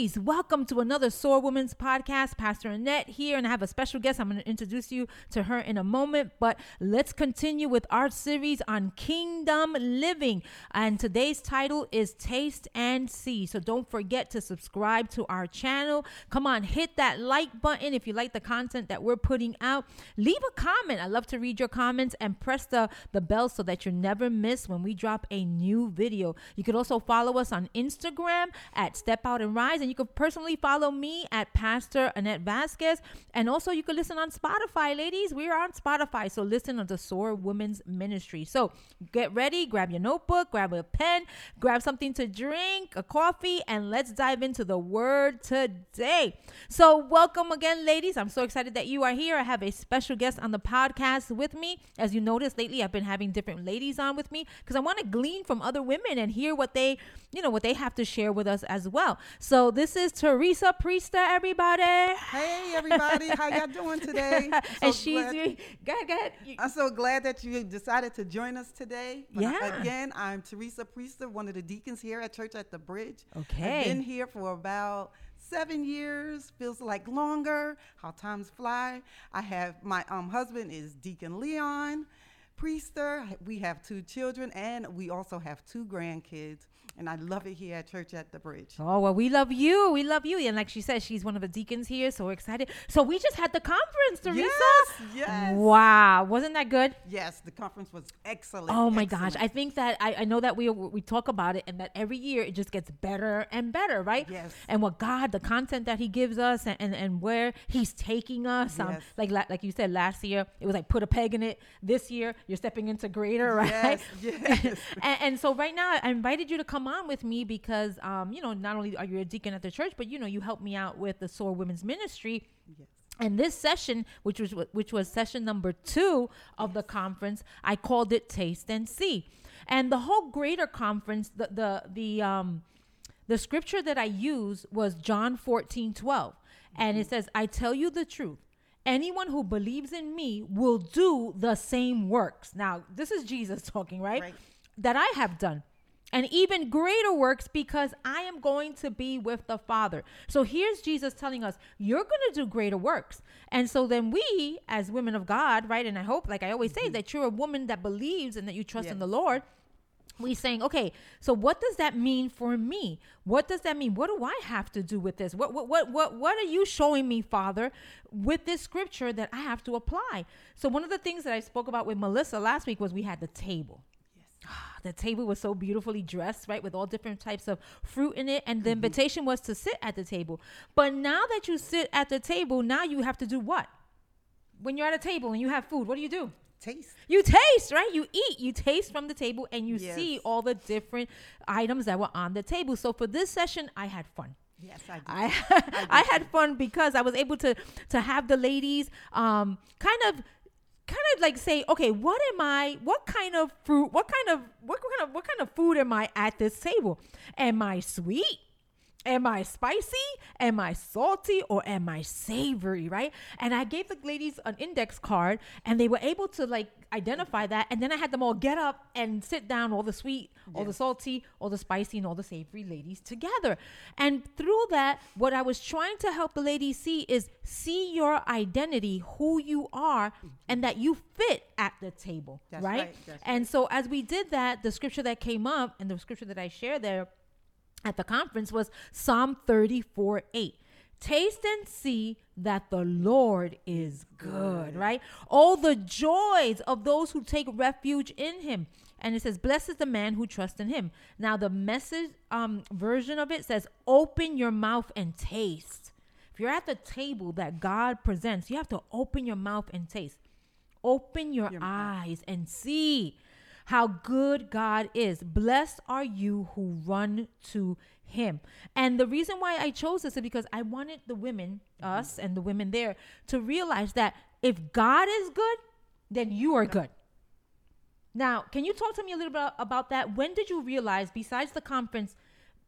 welcome to another Soar Women's podcast. Pastor Annette here, and I have a special guest. I'm going to introduce you to her in a moment, but let's continue with our series on kingdom living. And today's title is Taste and See. So don't forget to subscribe to our channel. Come on, hit that like button if you like the content that we're putting out. Leave a comment. I love to read your comments and press the, the bell so that you never miss when we drop a new video. You could also follow us on Instagram at Step Out and Rise, and you could personally follow me at Pastor Annette Vasquez. And also, you could listen on Spotify, ladies. We are on Spotify, so listen on the Soar Women's Ministry. So get ready, grab your notebook, grab a pen, grab something to drink, a coffee, and let's dive into the Word today. So, welcome again, ladies. I'm so excited that you are here. I have a special guest on the podcast with me. As you noticed lately, I've been having different ladies on with me because I want to glean from other women and hear what they, you know, what they have to share with us as well. So this is Teresa Priester, everybody. Hey everybody, how y'all doing today? I'm and she's glad- go ahead, go ahead. I'm so glad that you decided to join us today. But Yeah. again, I'm Teresa Priester, one of the deacons here at Church at the Bridge. Okay. I've been here for about seven years. Feels like longer. How times fly. I have my um, husband is Deacon Leon Priester. We have two children, and we also have two grandkids. And I love it here at Church at the Bridge. Oh well, we love you. We love you, and like she said, she's one of the deacons here, so we're excited. So we just had the conference, Teresa. Yes, yes. Wow, wasn't that good? Yes, the conference was excellent. Oh my gosh. I think that I, I know that we we talk about it, and that every year it just gets better and better, right? Yes. And what God, the content that He gives us, and and, and where He's taking us, um, Yes. like like you said last year, it was like put a peg in it. This year, you're stepping into greater, right? Yes, yes. and, and so right now, I invited you to come on with me because, um, you know, not only are you a deacon at the church, but you know, you help me out with the Soar Women's Ministry. Yes. And this session, which was which was session number two of the conference, I called it Taste and See. And the whole greater conference, the the the um the scripture that I used was John 14, 12. And it says, I tell you the truth. Anyone who believes in me will do the same works. Now, this is Jesus talking, right? Right. That I have done. And even greater works because I am going to be with the Father. So here's Jesus telling us, you're going to do greater works. And so then we, as women of God, right? And I hope, like I always say, mm-hmm. that you're a woman that believes and that you trust in the Lord we saying okay so what does that mean for me what does that mean what do i have to do with this what what what what, what are you showing me father with this scripture that i have to apply so one of the things that i spoke about with melissa last week was we had the table the table was so beautifully dressed, right, with all different types of fruit in it. And the invitation was to sit at the table. But now that you sit at the table, now you have to do what? When you're at a table and you have food, what do you do? Taste. You taste, right? You eat. You taste from the table and you Yes. see all the different items that were on the table. So for this session, I had fun. Yes, I do. I I had fun because I was able to to have the ladies um kind of kind of like say, okay, what am I? What kind of fruit? What kind of what kind of what kind of food am I at this table? Am I sweet? Am I spicy? Am I salty? Or am I savory? Right? And I gave the ladies an index card, and they were able to like identify that. And then I had them all get up and sit down, all the sweet, all the salty, all the spicy, and all the savory ladies together. And through that, what I was trying to help the ladies see is see your identity, who you are, and that you fit at the table, That's right? right, and so as we did that, the scripture that came up and the scripture that I shared there at the conference was Psalm 34 8. Taste and see that the Lord is good, right? All the joys of those who take refuge in him. And it says, Blessed is the man who trusts in him. Now, the message um, version of it says, Open your mouth and taste. If you're at the table that God presents, you have to open your mouth and taste. Open your, Your mouth. eyes and see how good God is. Blessed are you who run to him. And the reason why I chose this is because I wanted the women, us and the women there, to realize that if God is good, then you are good. Now, can you talk to me a little bit about that? When did you realize, besides the conference,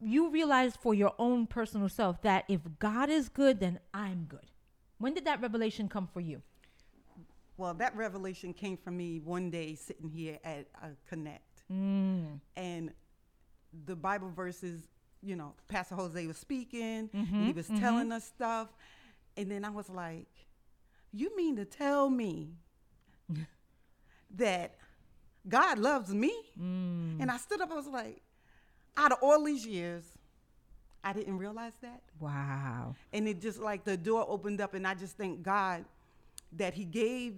you realized for your own personal self that if God is good, then I'm good? When did that revelation come for you? Well, that revelation came from me one day sitting here at uh, Connect. Mm. And the Bible verses you know, Pastor Jose was speaking, Mm-hmm, and he was telling us stuff, and then I was like, "You mean to tell me that God loves me?" Mm. And I stood up. I was like, "Out of all these years, I didn't realize that." Wow. and it just like the door opened up and i just thank god that he gave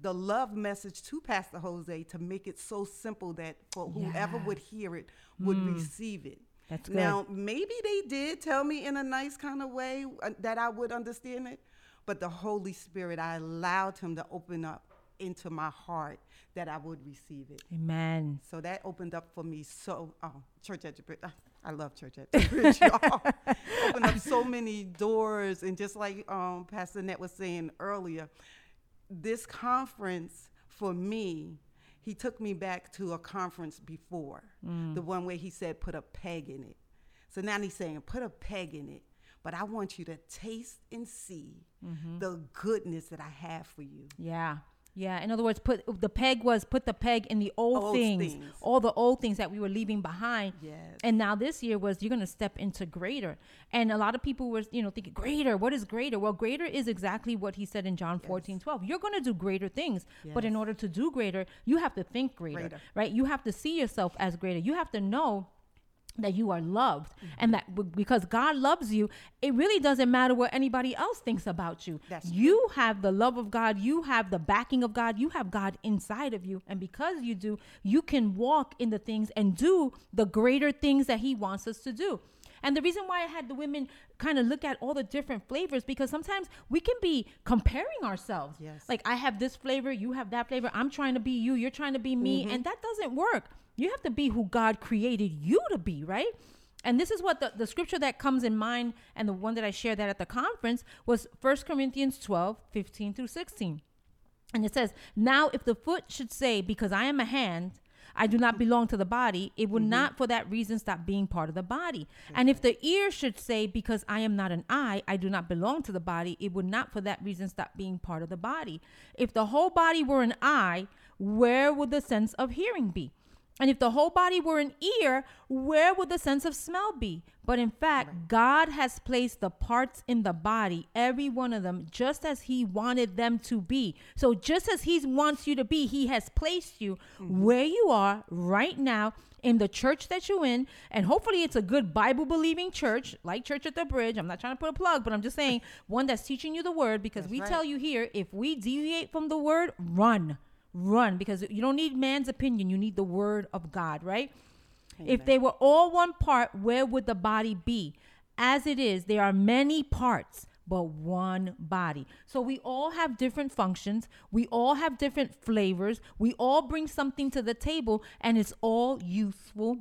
the love message to pastor jose to make it so simple that for whoever would hear it would receive it That's good. now maybe they did tell me in a nice kind of way uh, that i would understand it but the holy spirit i allowed him to open up into my heart that i would receive it Amen. so that opened up for me so oh church at the bridge ah, I love church at the bridge, y'all. Opened up so many doors, and just like um, Pastor Net was saying earlier, this conference for me, he took me back to a conference before, mm. the one where he said put a peg in it. So now he's saying put a peg in it, but I want you to taste and see mm-hmm. the goodness that I have for you. Yeah. Yeah. In other words, put the peg was put the peg in the old, Old things, things. all the old things that we were leaving behind. Yes. And now this year was you're going to step into greater. And a lot of people were, you know, thinking greater. What is greater? Well, greater is exactly what he said in John 14, 12. You're going to do greater things. yes. But in order to do greater, you have to think greater, Greater. right? You have to see yourself as greater. You have to know that you are loved Mm-hmm. and that w- because God loves you, it really doesn't matter what anybody else thinks about you. That's you have the love of God, you have the backing of God, you have God inside of you. And because you do, you can walk in the things and do the greater things that He wants us to do. And the reason why I had the women kind of look at all the different flavors because sometimes we can be comparing ourselves. Yes. Like I have this flavor, you have that flavor. I'm trying to be you, you're trying to be me, Mm-hmm. and that doesn't work. You have to be who God created you to be, right? And this is what the, the scripture that comes in mind, and the one that I shared that at the conference was 1 Corinthians 12, 15 through 16. And it says, Now if the foot should say, Because I am a hand, I do not belong to the body, it would mm-hmm. not for that reason stop being part of the body. And if the ear should say, Because I am not an eye, I do not belong to the body, it would not for that reason stop being part of the body. If the whole body were an eye, where would the sense of hearing be? And if the whole body were an ear, where would the sense of smell be? But in fact, God has placed the parts in the body, every one of them, just as He wanted them to be. So, just as He wants you to be, He has placed you mm-hmm. where you are right now in the church that you're in. And hopefully, it's a good Bible believing church, like Church at the Bridge. I'm not trying to put a plug, but I'm just saying one that's teaching you the word because That's we right. tell you here if we deviate from the word, run run because you don't need man's opinion you need the word of god right? If they were all one part where would the body be? As it is there are many parts but one body. So we all have different functions we all have different flavors we all bring something to the table and it's all useful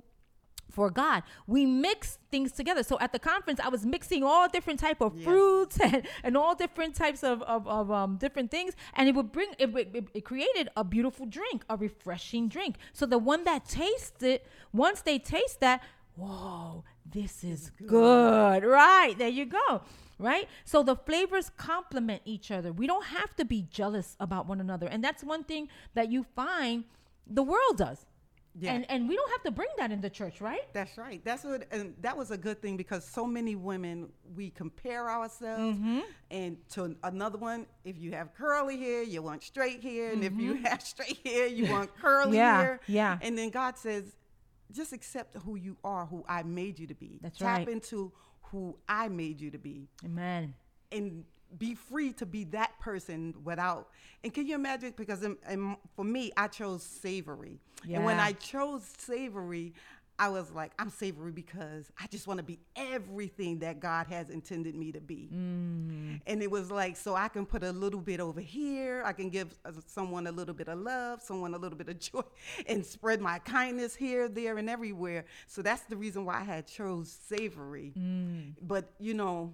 for God. We mix things together. So at the conference, I was mixing all different type of Yes. fruits and, and all different types of, of, of um, different things. And it would bring, it, it, it created a beautiful drink, a refreshing drink. So the one that tastes it, once they taste that, whoa, this is good. Right. There you go. Right. So the flavors complement each other. We don't have to be jealous about one another. And that's one thing that you find the world does. Yeah. And and we don't have to bring that into church, right? That's right. That's what, and that was a good thing because so many women we compare ourselves, Mm-hmm. and to another one. If you have curly hair, you want straight hair, and if you have straight hair, you want curly Mm-hmm. Yeah, hair. yeah. And then God says, just accept who you are, who I made you to be. That's Tap right. into who I made you to be, Amen. and be free to be that person without. And can you imagine? Because in, in, for me, I chose savory, and when I chose savory, I was like, I'm savory because I just want to be everything that God has intended me to be. Mm. And it was like, so I can put a little bit over here. I can give uh, someone a little bit of love, someone a little bit of joy, and spread my kindness here, there, and everywhere. So that's the reason why I had chose savory. Mm. But you know,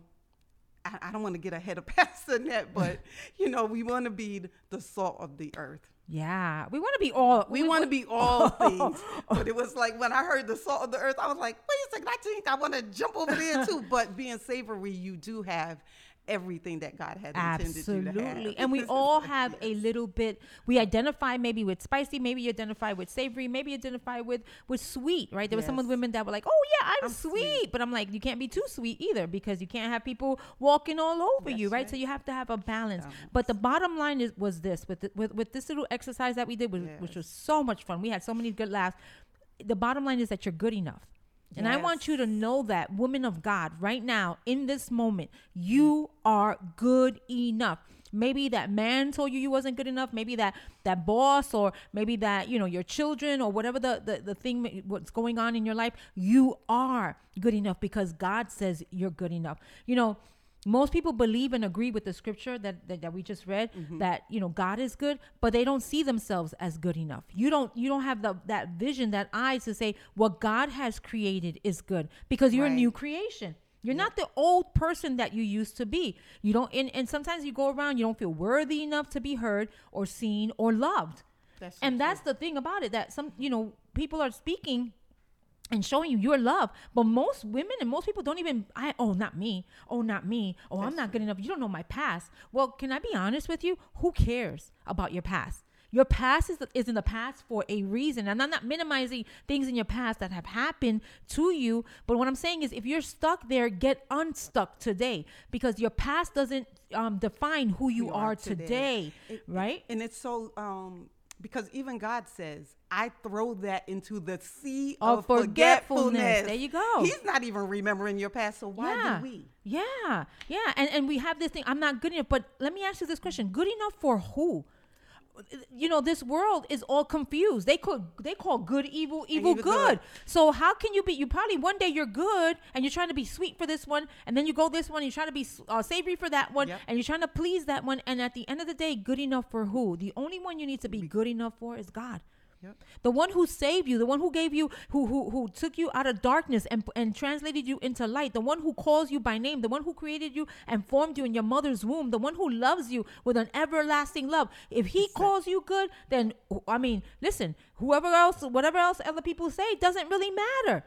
I, I don't want to get ahead of Pastor Net, but you know, we want to be the salt of the earth. Yeah, we want to be all. We want to be all things. But it was like when I heard the salt of the earth, I was like, wait a second, I think I want to jump over there too. But being savory, you do have everything that God had intended you to have. Absolutely. And we all have a little bit we identify maybe with spicy, maybe you identify with savory, maybe you identify with with sweet, right? There were some of the women that were like, "Oh yeah, I'm, I'm sweet. sweet. But I'm like, you can't be too sweet either because you can't have people walking all over That's you, right? right. So you have to have a balance. Balance. But the bottom line is was this with the, with with this little exercise that we did, which, which was so much fun. We had so many good laughs. The bottom line is that you're good enough. And I want you to know that, woman of God, right now, in this moment, you are good enough. Maybe that man told you you wasn't good enough. Maybe that that boss, or maybe that you know your children, or whatever the the, the thing what's going on in your life. You are good enough because God says you're good enough. You know, most people believe and agree with the scripture that, that, that we just read mm-hmm. that you know god is good but they don't see themselves as good enough. You don't you don't have the that vision that eyes to say what god has created is good because you're a new creation. You're not the old person that you used to be. You don't and, and sometimes you go around you don't feel worthy enough to be heard or seen or loved. That's so and true. that's the thing about it that some you know people are speaking and showing you your love. But most women and most people don't even I oh not me. Oh not me. Oh I'm not good enough. You don't know my past. Well, can I be honest with you? Who cares about your past? Your past is, is in the past for a reason. And I'm not minimizing things in your past that have happened to you. But what I'm saying is if you're stuck there, get unstuck today because your past doesn't um, define who you, you are, are today. today. It- right? And it's so um because even God says, I throw that into the sea Of of, forgetfulness. forgetfulness. There you go. He's not even remembering your past, so why yeah. do we? Yeah, yeah, and and we have this thing. I'm not good enough, but let me ask you this question: Good enough for who? You know, this world is all confused. They could they call good evil, evil evil good. good. So how can you be? You probably one day you're good and you're trying to be sweet for this one, and then you go this one, and you're trying to be uh, savory for that one, Yep. and you're trying to please that one. And at the end of the day, good enough for who? The only one you need to be good enough for is God. Yep. The one who saved you, the one who gave you, who who who took you out of darkness and and translated you into light, the one who calls you by name, the one who created you and formed you in your mother's womb, the one who loves you with an everlasting love. If he calls you good, then I mean, listen, whoever else, whatever else other people say, doesn't really matter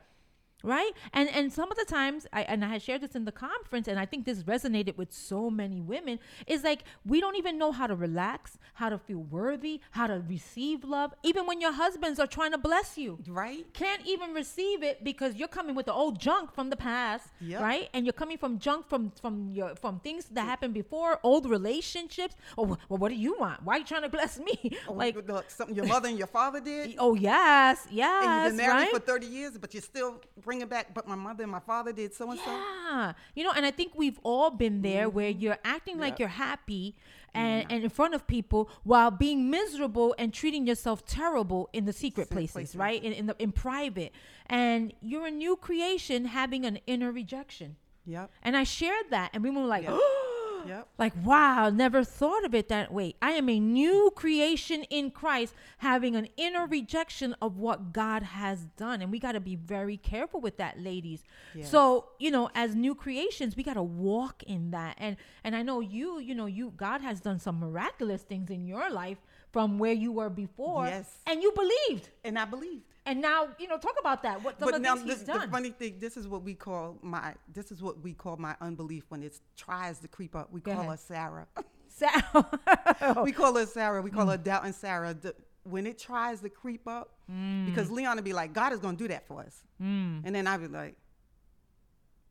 right and and some of the times i and i had shared this in the conference and i think this resonated with so many women is like we don't even know how to relax how to feel worthy how to receive love even when your husbands are trying to bless you Right? can't even receive it because you're coming with the old junk from the past Yep. right and you're coming from junk from from your from things that happened before old relationships oh well what do you want why are you trying to bless me oh, Like like something your mother and your father did. oh yes and yes you've been married right? for 30 years, but you're still bringing back, but my mother and my father did so and so. Yeah. You know, and I think we've all been there mm-hmm. where you're acting like you're happy mm-hmm. and, and in front of people while being miserable and treating yourself terrible in the secret Secret places, places. right? In in, the, in private. And you're a new creation having an inner rejection. Yep. And I shared that and we were like, Yep. Yep. like wow never thought of it that way i am a new creation in christ having an inner rejection of what god has done and we got to be very careful with that ladies Yes. so you know as new creations we got to walk in that and and i know you you know you god has done some miraculous things in your life from where you were before Yes. and you believed And I believed. And now you know talk about that what some but of the now things this, he's the funny thing, this is what we call my this is what we call my unbelief when it tries to creep up. We Go call ahead. her Sarah. so, we call her Sarah. We Mm. call her and Sarah. The, when it tries to creep up, Mm. because Leon would be like, God is going to do that for us. And then I'd be like,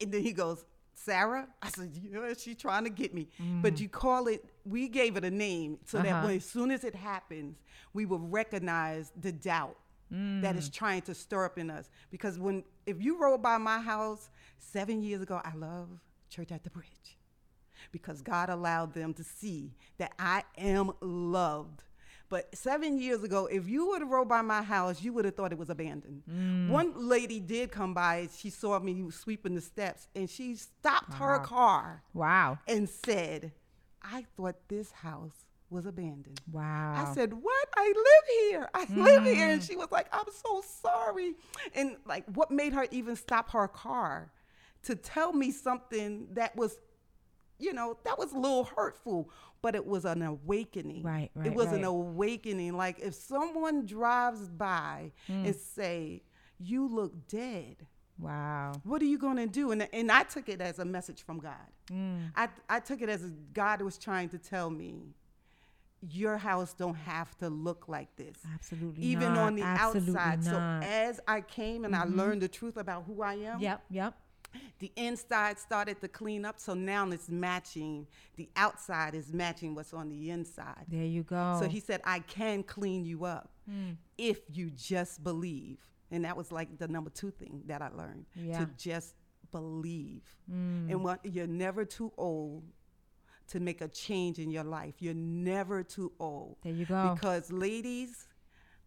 and then he goes, Sarah? I said, yeah, she's trying to get me. But you call it, we gave it a name so Mm. Uh-huh. that when, as soon as it happens, we will recognize the doubt that Mm. is trying to stir up in us. Because when, if you roll by my house seven years ago, I love Church at the Bridge because God allowed them to see that I am loved. But seven years ago, if you would have rode by my house, you would have thought it was abandoned. One lady did come by. She saw me sweeping the steps, and she stopped her car wow and said, "I thought this house was abandoned." wow I said, "What? I live here. I live here." And she was like, "I'm so sorry." And like, what made her even stop her car to tell me something that was, you know, that was a little hurtful, but it was an awakening. Right, right, It was an awakening. Like if someone drives by Mm. and say, "You look dead," Wow. What are you going to do? And, and I took it as a message from God. Mm. I, I took it as God was trying to tell me, your house don't have to look like this. Absolutely. Even not. on the Absolutely outside. Not. So as I came and I learned the truth about who I am, yep. Yep. the inside started to clean up. So now it's matching. The outside is matching what's on the inside. There you go. So he said, I can clean you up Mm. if you just believe. And that was like the number two thing that I learned Yeah. to just believe. Mm. And what, you're never too old to make a change in your life. You're never too old. There you go. Because, ladies,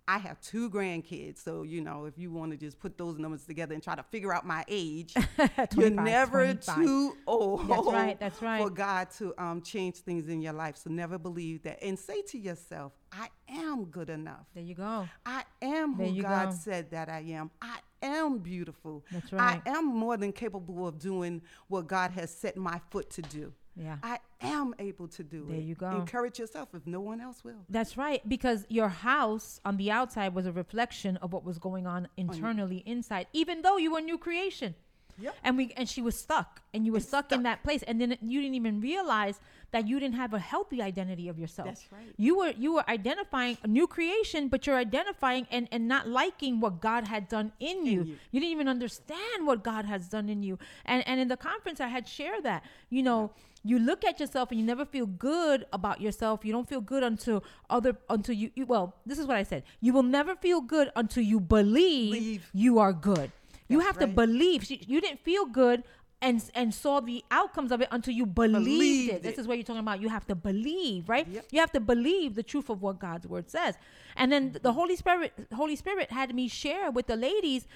I have two grandkids. So, you know, if you want to just put those numbers together and try to figure out my age, you're never 25. too old That's right, that's right. for. God to um, change things in your life. So, never believe that. And say to yourself, I am good enough. There you go. I am There who God go. said that I am. I am beautiful. That's right. I am more than capable of doing what God has set my foot to do. Yeah. I am able to do There it. you go. Encourage yourself if no one else will. That's right, because your house on the outside was a reflection of what was going on internally inside, even though you were a new creation. Yep. And we and she was stuck, and you were And stuck, in that place, and then you didn't even realize that you didn't have a healthy identity of yourself. That's right. You were you were identifying a new creation, but you're identifying and and not liking what God had done in you. you. You didn't even understand what God has done in you. And and in the conference, I had shared that. You know, you look at yourself and you never feel good about yourself. You don't feel good until other until you, you well, this is what I said. You will never feel good until you believe Believe. you are good. You have to believe. She- You didn't feel good and and saw the outcomes of it until you believed, Believed it. This is what you're talking about. You have to believe, right? Yep. You have to believe the truth of what God's word says. And then the Holy Spirit Holy Spirit had me share with the ladies,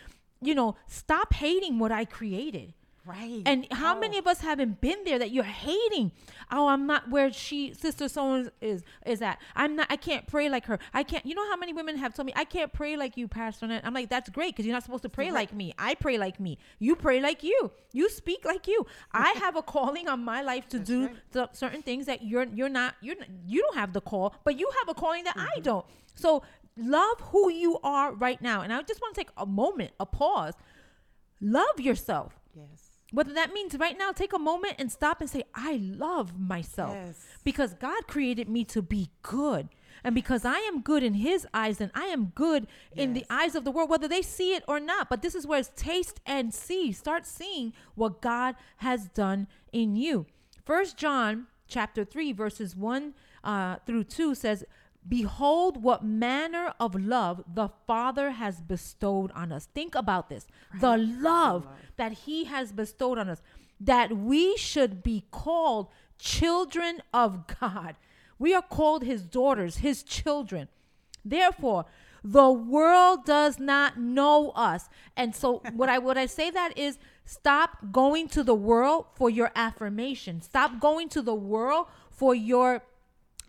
you know, stop hating what I created. Right. And how many of us haven't been there that you're hating? Oh, I'm not where she sister so is is at. I'm not. I can't pray like her. I can't. You know how many women have told me I can't pray like you, Pastor? Annette?" I'm like, that's great because you're not supposed to pray Right. like me. I pray like me. You pray like you. You speak like you. I have a calling on my life to That's do right. certain things that you're you're not you're n- you don't have the call, but you have a calling that Mm-hmm. I don't. So love who you are right now. And I just want to take a moment, a pause. Love yourself. yes. Whether that means right now, take a moment and stop and say, I love myself. Yes. Because God created me to be good. And because I am good in his eyes, and I am good in the eyes of the world, whether they see it or not. But this is where it's taste and see. Start seeing what God has done in you. First John chapter 3, verses 1 uh, through 2 says, Behold, what manner of love the Father has bestowed on us. Think about this. The love that He has bestowed on us, that we should be called children of God. We are called His daughters, His children. Therefore, the world does not know us. And so what I what I say that is stop going to the world for your affirmation. Stop going to the world for your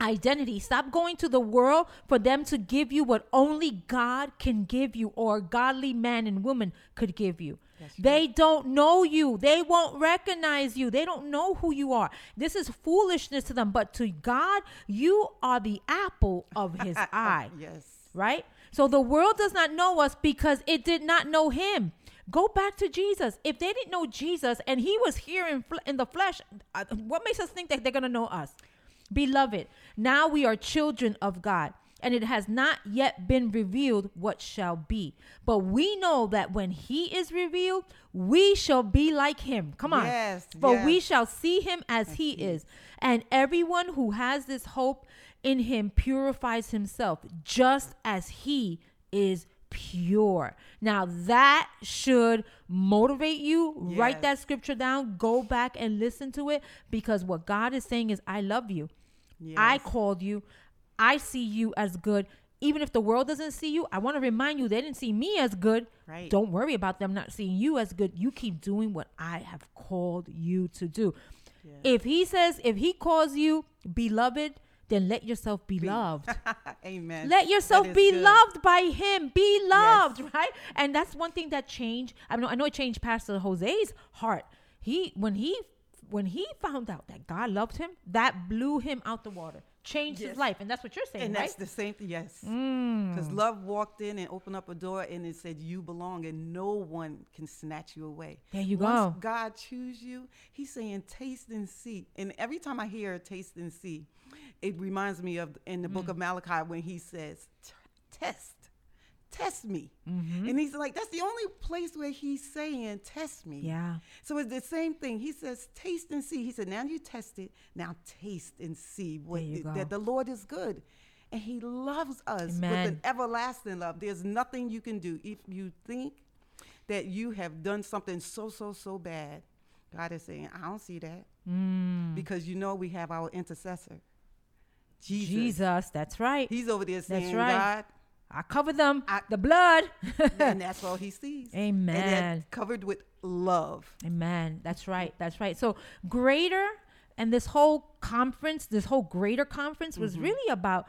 identity. Stop going to the world for them to give you what only God can give you or a godly man and woman could give you. They don't know you. They won't recognize you. They don't know who you are. This is foolishness to them. But to God, you are the apple of his eye Yes. right? So the world does not know us because it did not know him. Go back to Jesus. If they didn't know Jesus and he was here in, fl- in the flesh, uh, what makes us think that they're going to know us? Beloved, now we are children of God, and it has not yet been revealed what shall be. But we know that when he is revealed, we shall be like him. Come on. Yes, For we shall see him as he is. And everyone who has this hope in him purifies himself just as he is pure. Now that should motivate you. Write that scripture down, go back and listen to it because what God is saying is I love you. I called you. I see you as good. Even if the world doesn't see you, I want to remind you they didn't see me as good. Right. Don't worry about them not seeing you as good. You keep doing what I have called you to do. Yes. If he says, if he calls you beloved, then let yourself be loved. Amen. Let yourself be good. loved by him. Be loved, right? And that's one thing that changed. I know I know it changed Pastor Jose's heart. He when he when he found out that God loved him, that blew him out the water. changed his life, and that's what you're saying, and right? that's the same thing. Yes. Mm. Because love walked in and opened up a door and it said, You belong, and no one can snatch you away. There you Once go. God choose you, He's saying, Taste and see. And every time I hear taste and see, it reminds me of in the Mm. book of Malachi when He says, Test, test me. Mm-hmm. And He's like, That's the only place where He's saying, Test me. Yeah. So it's the same thing. He says, taste and see. He said, now you test it. Now taste and see what There you it- go. that the Lord is good. And he loves us with an everlasting love. There's nothing you can do. If you think that you have done something so, so, so bad, God is saying, I don't see that. Mm. Because you know we have our intercessor. Jesus. Jesus, that's right. He's over there saying, right. I cover them. I- the blood. God, and that's all he sees. And Amen. that's covered with love. Amen. That's right. That's right. So greater and this whole conference, this whole greater conference was Mm-hmm. really about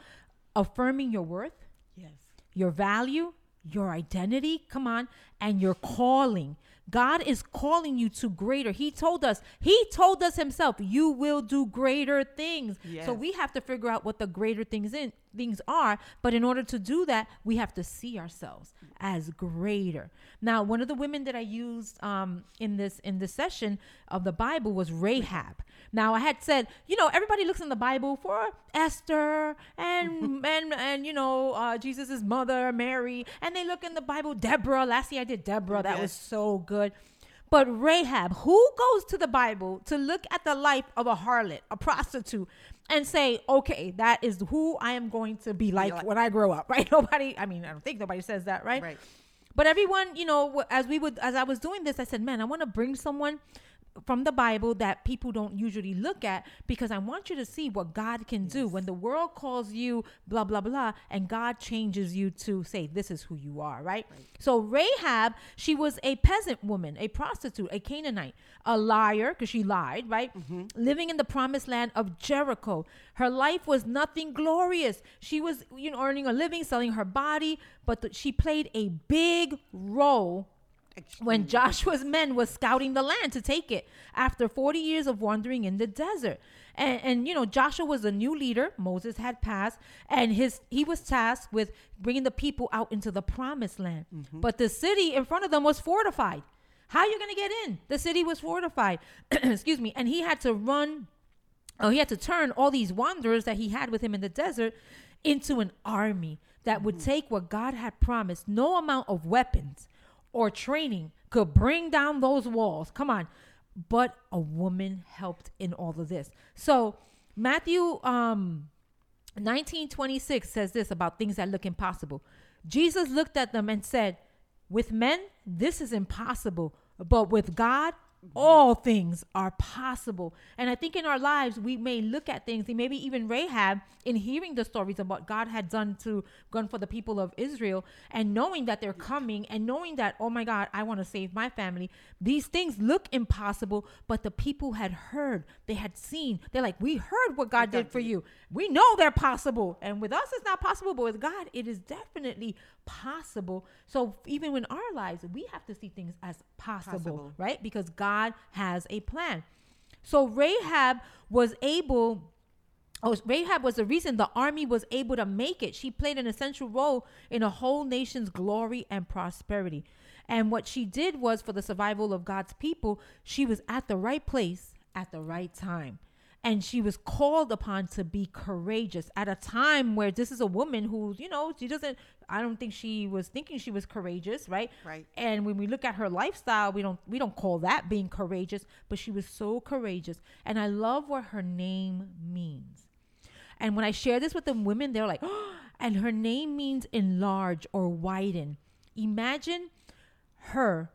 affirming your worth, Yes. your value, your identity, come on, and your calling. God is calling you to greater. He told us, He told us Himself, you will do greater things. So we have to figure out what the greater things in things are. But in order to do that, we have to see ourselves as greater. Now, one of the women that I used um, in this in this session of the Bible was Rahab. Now, I had said, you know, everybody looks in the Bible for Esther and and and you know uh, Jesus's mother Mary, and they look in the Bible Deborah. Last year I did Deborah. That was so good. But Rahab, who goes to the Bible to look at the life of a harlot, a prostitute, and say, okay, that is who I am going to be like like- when I grow up, right? Nobody, I mean, I don't think nobody says that, right? Right. But everyone, you know, as we would, as I was doing this, I said, man, I want to bring someone from the Bible that people don't usually look at because I want you to see what God can do when the world calls you blah blah blah and God changes you to say this is who you are, right? So Rahab, she was a peasant woman, a prostitute, a Canaanite, a liar because she lied, right? Mm-hmm. Living in the promised land of Jericho. Her life was nothing glorious. She was, you know, earning a living, selling her body, but th- she played a big role when Joshua's men was scouting the land to take it after 40 years of wandering in the desert. And, and you know, Joshua was a new leader. Moses had passed, and his he was tasked with bringing the people out into the promised land. Mm-hmm. But the city in front of them was fortified. How are you going to get in? The city was fortified. Excuse me. And he had to run Oh, he had to turn all these wanderers that he had with him in the desert into an army that would mm-hmm. take what God had promised. No amount of weapons or training could bring down those walls. Come on. But a woman helped in all of this. So, Matthew um 1926 says this about things that look impossible. Jesus looked at them and said, With men, this is impossible, but with God, all things are possible. And I think in our lives, we may look at things, and maybe even Rahab, in hearing the stories of what God had done to done for the people of Israel, and knowing that they're coming, and knowing that, oh my God, I want to save my family. These things look impossible, but the people had heard, they had seen. They're like, we heard what God did for you. We know they're possible. And with us, it's not possible, but with God, it is definitely possible. So even in our lives, we have to see things as possible, Possible. right? Because God has a plan. So Rahab was able. Oh, Rahab was the reason the army was able to make it. She played an essential role in a whole nation's glory and prosperity. And what she did was for the survival of God's people, she was at the right place at the right time. And she was called upon to be courageous at a time where this is a woman who, you know, she doesn't, I don't think she was thinking she was courageous, right? Right. And when we look at her lifestyle, we don't we don't call that being courageous, but she was so courageous. And I love what her name means. And when I share this with the women, they're like, oh, and her name means enlarge or widen. Imagine her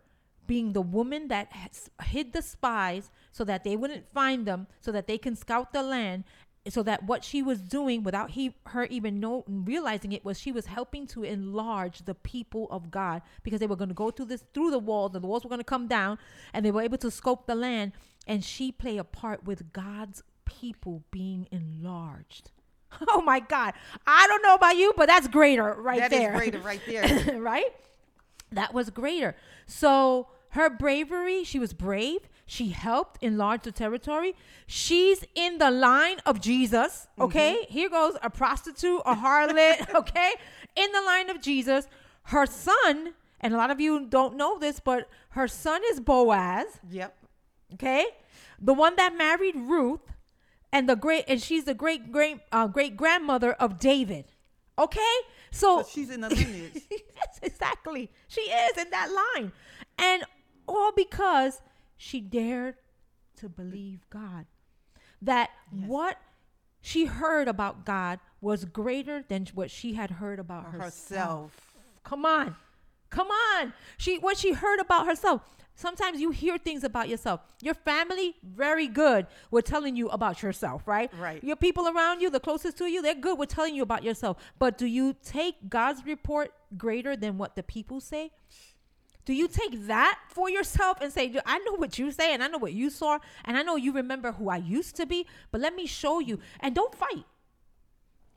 being the woman that has hid the spies so that they wouldn't find them, so that they can scout the land, so that what she was doing without he her even know realizing it was she was helping to enlarge the people of God because they were going to go through this through the walls and the walls were going to come down and they were able to scope the land and she played a part with God's people being enlarged. Oh my God. I don't know about you, but that's greater right That there. That is greater right there. right? That was greater. So her bravery, she was brave. She helped enlarge the territory. She's in the line of Jesus. Okay. Here goes a prostitute, a harlot. okay. In the line of Jesus. Her son, and a lot of you don't know this, but her son is Boaz. Yep. Okay. The one that married Ruth and the great, and she's the great great uh, great grandmother of David. Okay. So, So she's in the lineage. yes, exactly. She is in that line. And all because she dared to believe God. That what she heard about God was greater than what she had heard about herself. herself. Come on. Come on. She what she heard about herself. Sometimes you hear things about yourself. Your family, very good with telling you about yourself, right? Right. Your people around you, the closest to you, they're good with telling you about yourself. But do you take God's report greater than what the people say? Do you take that for yourself and say, I know what you say and I know what you saw and I know you remember who I used to be, but let me show you. And don't fight.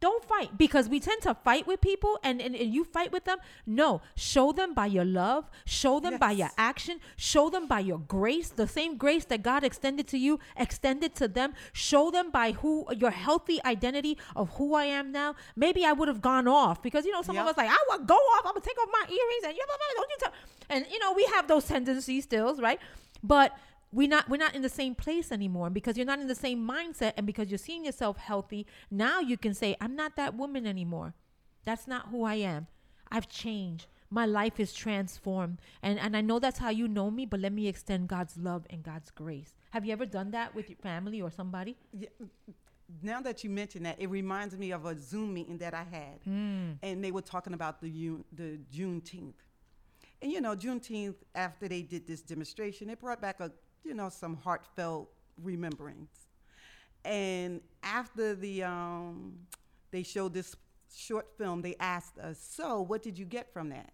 Don't fight because we tend to fight with people and, and, and you fight with them. No, show them by your love, show them by your action, show them by your grace, the same grace that God extended to you, extended to them. Show them by who your healthy identity of who I am now. Maybe I would have gone off because you know some of us like I would go off. I'm gonna take off my earrings and you don't you tell. And you know we have those tendencies still, right? But we not we're not in the same place anymore because you're not in the same mindset and because you're seeing yourself healthy now you can say i'm not that woman anymore. That's not who i am. I've changed. My life is transformed. And and i know that's how you know me but let me extend god's love and god's grace. Have you ever done that with your family or somebody? Yeah, now that you mention that, it reminds me of a Zoom meeting that I had, Hmm. and they were talking about the the Juneteenth, and you know Juneteenth after they did this demonstration, it brought back a you know some heartfelt remembrance, and after the um, they showed this short film, they asked us, so what did you get from that?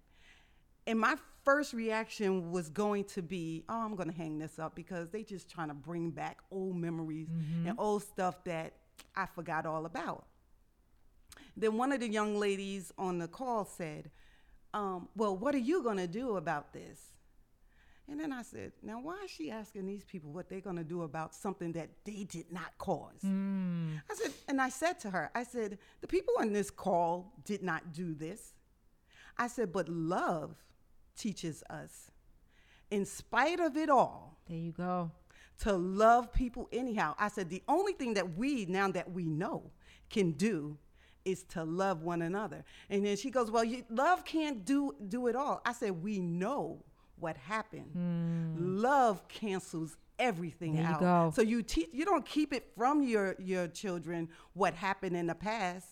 And my first reaction was going to be, oh, I'm going to hang this up because they just trying to bring back old memories and old stuff that I forgot all about. Then one of the young ladies on the call said, um, well, what are you going to do about this? And then I said, now why is she asking these people what they're going to do about something that they did not cause? I said, and I said to her, I said, the people on this call did not do this. I said, but love teaches us, in spite of it all, there you go to love people anyhow. I said, the only thing that we, now that we know, can do is to love one another. And then she goes, well, you, love can't do, do it all. I said, we know what happened. Hmm. Love cancels everything There you out. go. So you teach, you don't keep it from your, your children what happened in the past.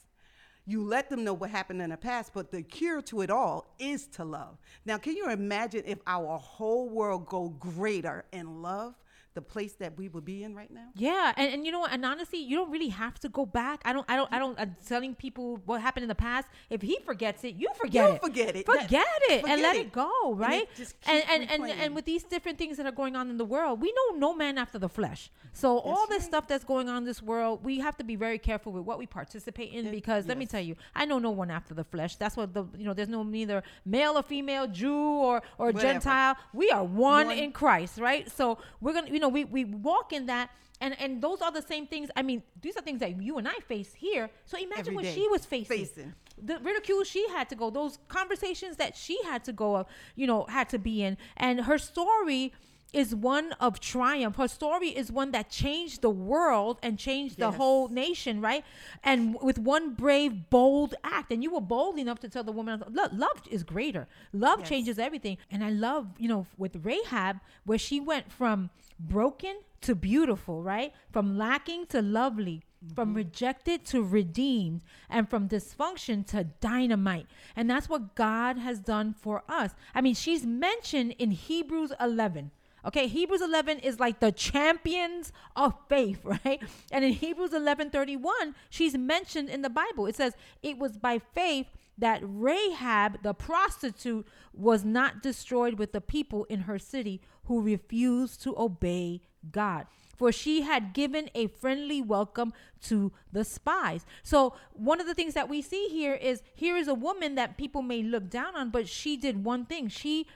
You let them know what happened in the past, but the cure to it all is to love. Now, can you imagine if our whole world go greater in love, the place that we would be in right now? Yeah, and, and you know what? And honestly, you don't really have to go back. I don't. I don't. I don't. I'm telling people what happened in the past. If he forgets it, you forget You it. forget it. Forget That- it and forget let it. it go. And Right. just And and, and replaying. and with these different things that are going on in the world, we know no man after the flesh. So all this right. stuff that's going on in this world, we have to be very careful with what we participate in It- because let me tell you, I know no one after the flesh. That's what the you know. There's no neither male or female, Jew or or Whatever. Gentile. We are one, One. in Christ, right? So we're gonna, you know, we we walk in that, and and those are the same things. I mean, these are things that you and I face here. So imagine Every what day. she was facing. Facing. The ridicule she had to go, those conversations that she had to go, you know, had to be in, and her story is one of triumph. Her story is one that changed the world and changed the whole nation, right? And with one brave, bold act, and you were bold enough to tell the woman, "Look, love is greater. Love Yes. changes everything." And I love, you know, with Rahab, where she went from broken to beautiful, right? From lacking to lovely. From mm-hmm. rejected to redeemed, and from dysfunction to dynamite. And that's what God has done for us. I mean, she's mentioned in Hebrews 11. Okay, Hebrews 11 is like the champions of faith, right? And in Hebrews 11:31, she's mentioned in the Bible. It says, "It was by faith that Rahab, the prostitute, was not destroyed with the people in her city who refused to obey God." For she had given a friendly welcome to the spies. So, one of the things that we see here is here is a woman that people may look down on, but she did one thing. She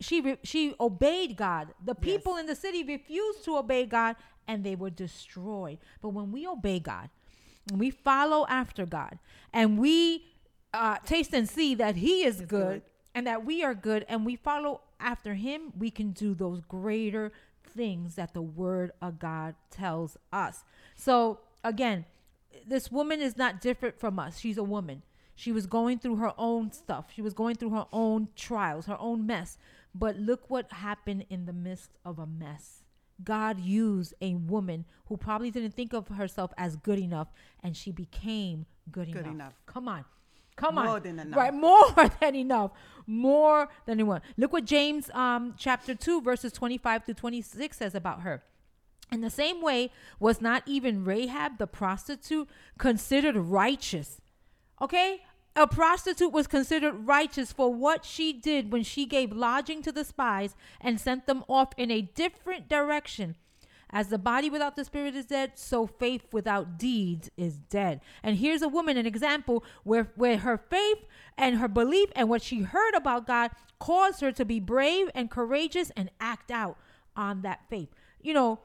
she re- she obeyed God. The Yes. people in the city refused to obey God and they were destroyed. But when we obey God, and we follow after God, and we uh, taste and see that He is good, good. and that we are good, and we follow after Him, we can do those greater things that the Word of God tells us. So again, this woman is not different from us. She's a woman. She was going through her own stuff. She was going through her own trials, her own mess. But look what happened in the midst of a mess. God used a woman who probably didn't think of herself as good enough, and she became good, Good enough. enough. Come on. Come on. More than enough. Right, more than enough. More than enough. Look what James um chapter 2 verses 25 through 26 says about her. In the same way, was not even Rahab the prostitute considered righteous? Okay? A prostitute was considered righteous for what she did when she gave lodging to the spies and sent them off in a different direction. As the body without the spirit is dead, so faith without deeds is dead. And here's a woman, an example where, where her faith and her belief and what she heard about God caused her to be brave and courageous and act out on that faith. You know,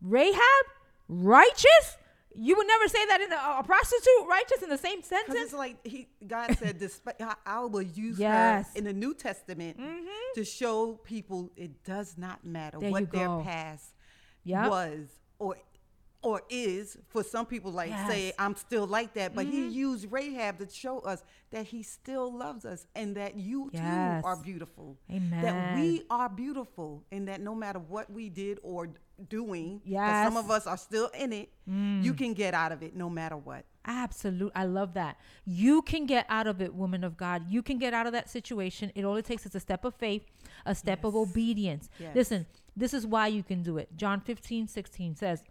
Rahab, righteous? You would never say that in the, a prostitute, righteous in the same sentence? it's like he, God said, despite, I, will use Yes. her in the New Testament mm-hmm. to show people it does not matter There what their past Yep. was or or is. For some people, like say, I'm still like that, but he used Rahab to show us that he still loves us and that you Yes. too are beautiful. Amen. that we are beautiful and that no matter what we did or doing Yes. Mm. some of us are still in it, you can get out of it no matter what. Absolutely. I love that. You can get out of it, woman of God. You can get out of that situation. It all it takes is a step of faith, a step of obedience. Yes. Listen, this is why you can do it. John 15, 16 says,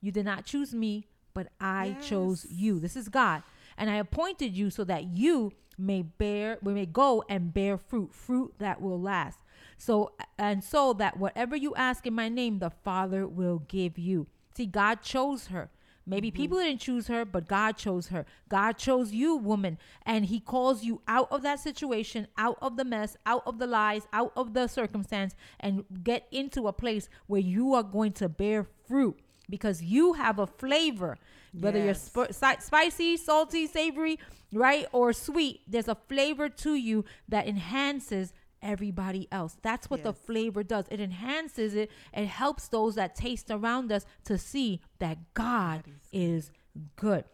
You did not choose me, but I chose you. This is God. And I appointed you so that you may bear, we may go and bear fruit, fruit that will last. So, and so that whatever you ask in my name, the Father will give you. See, God chose her. Maybe mm-hmm. people didn't choose her, but God chose her. God chose you, woman, and He calls you out of that situation, out of the mess, out of the lies, out of the circumstance, and get into a place where you are going to bear fruit because you have a flavor, whether you're sp- spicy, salty, savory, right, or sweet. There's a flavor to you that enhances everybody else. That's what the flavor does. It enhances it. It helps those that taste around us to see that God God is good.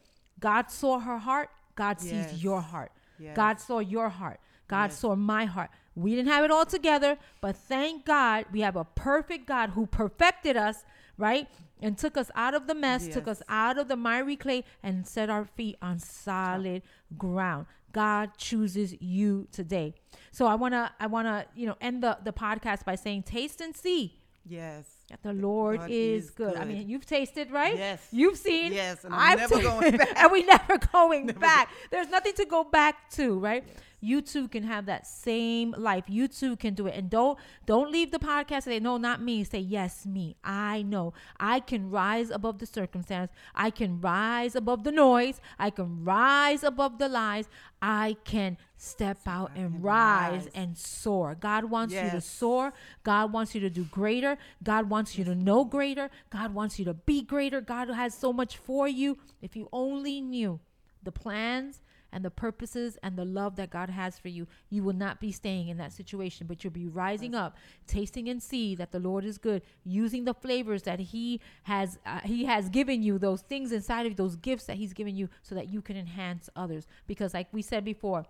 God saw her heart. God sees your heart. Yes. God saw your heart. God Yes. saw my heart. We didn't have it all together, but thank God we have a perfect God who perfected us, right? And took us out of the mess, took us out of the miry clay, and set our feet on solid ground. God chooses you today. So I wanna, I wanna, you know, end the the podcast by saying, taste and see Yes. That the Lord God is, is good. I mean, you've tasted, right? Yes. You've seen. Yes, and I'm never ta- going back. and we never going back. There's nothing to go back to, right? You too can have that same life. You too can do it. And don't don't leave the podcast and say, no, not me. Say, yes, me. I know. I can rise above the circumstance. I can rise above the noise. I can rise above the lies. I can step out and rise rise. and soar. God wants you to soar. God wants you to do greater. God wants you to know greater. God wants you to be greater. God has so much for you. If you only knew the plans and the purposes and the love that God has for you, you will not be staying in that situation, but you'll be rising up, tasting and see that the Lord is good, using the flavors that He has uh, He has given you, those things inside of you, those gifts that He's given you, so that you can enhance others. Because, like we said before,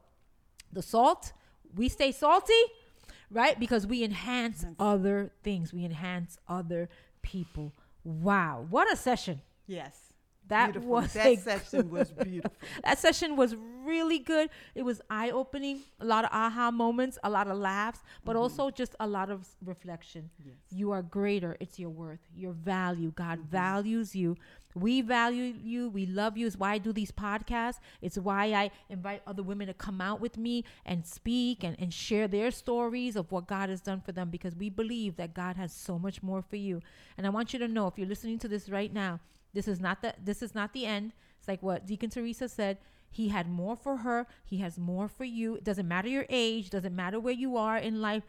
the salt, we stay salty, right? Because we enhance other things, we enhance other people. Wow, what a session! Yes. That Beautiful. was that session was beautiful. that session was really good. It was eye opening, a lot of aha moments, a lot of laughs, but mm-hmm. also just a lot of reflection. Yes. You are greater. It's your worth, your value. God mm-hmm. values you. We value you. We love you. It's why I do these podcasts. It's why I invite other women to come out with me and speak and, and share their stories of what God has done for them because we believe that God has so much more for you. And I want you to know if you're listening to this right now, this is not the this is not the end. It's like what Deacon Teresa said. He had more for her. He has more for you. It doesn't matter your age. Doesn't matter where you are in life.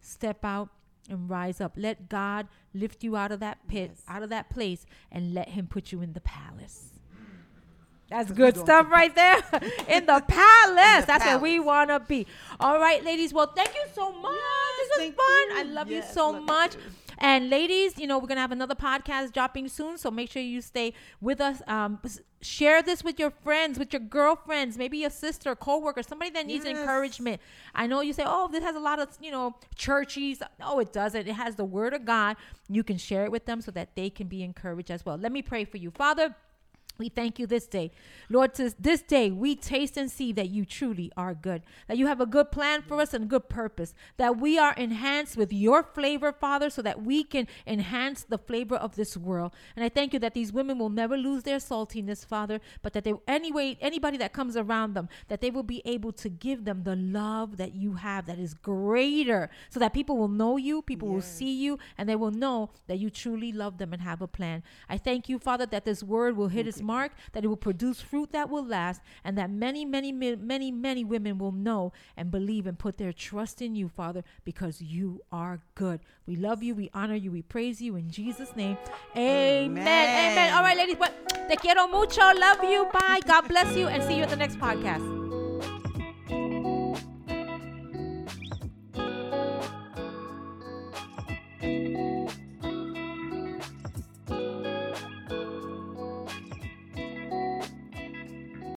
step out and rise up. Let God lift you out of that pit, Yes. out of that place, and let Him put you in the palace. That's good stuff right there. in the palace. That's where we want to be. All right, ladies. Well, thank you so much. this was fun. you. I love you so love much. too. And ladies, you know, we're going to have another podcast dropping soon. So make sure you stay with us. Um, share this with your friends, with your girlfriends, maybe your sister, coworker, somebody that needs Yes. encouragement. I know you say, oh, this has a lot of, you know, churches." No, it doesn't. It has the word of God. You can share it with them so that they can be encouraged as well. Let me pray for you. Father, we thank you this day. Lord, to this day, we taste and see that you truly are good, that you have a good plan for us and good purpose, that we are enhanced with your flavor, Father, so that we can enhance the flavor of this world. And I thank you that these women will never lose their saltiness, Father, but that they, anyway, anybody that comes around them, that they will be able to give them the love that you have that is greater, so that people will know you, people will see you, and they will know that you truly love them and have a plan. I thank you, Father, that this word will hit its mark, that it will produce fruit that will last, and that many, many, mi- many, many women will know and believe and put their trust in you, Father, because you are good. We love you, we honor you, we praise you in Jesus' name. Amen. Amen. Amen. All right, ladies, but te quiero mucho. Love you. Bye. God bless you, and see you at the next podcast.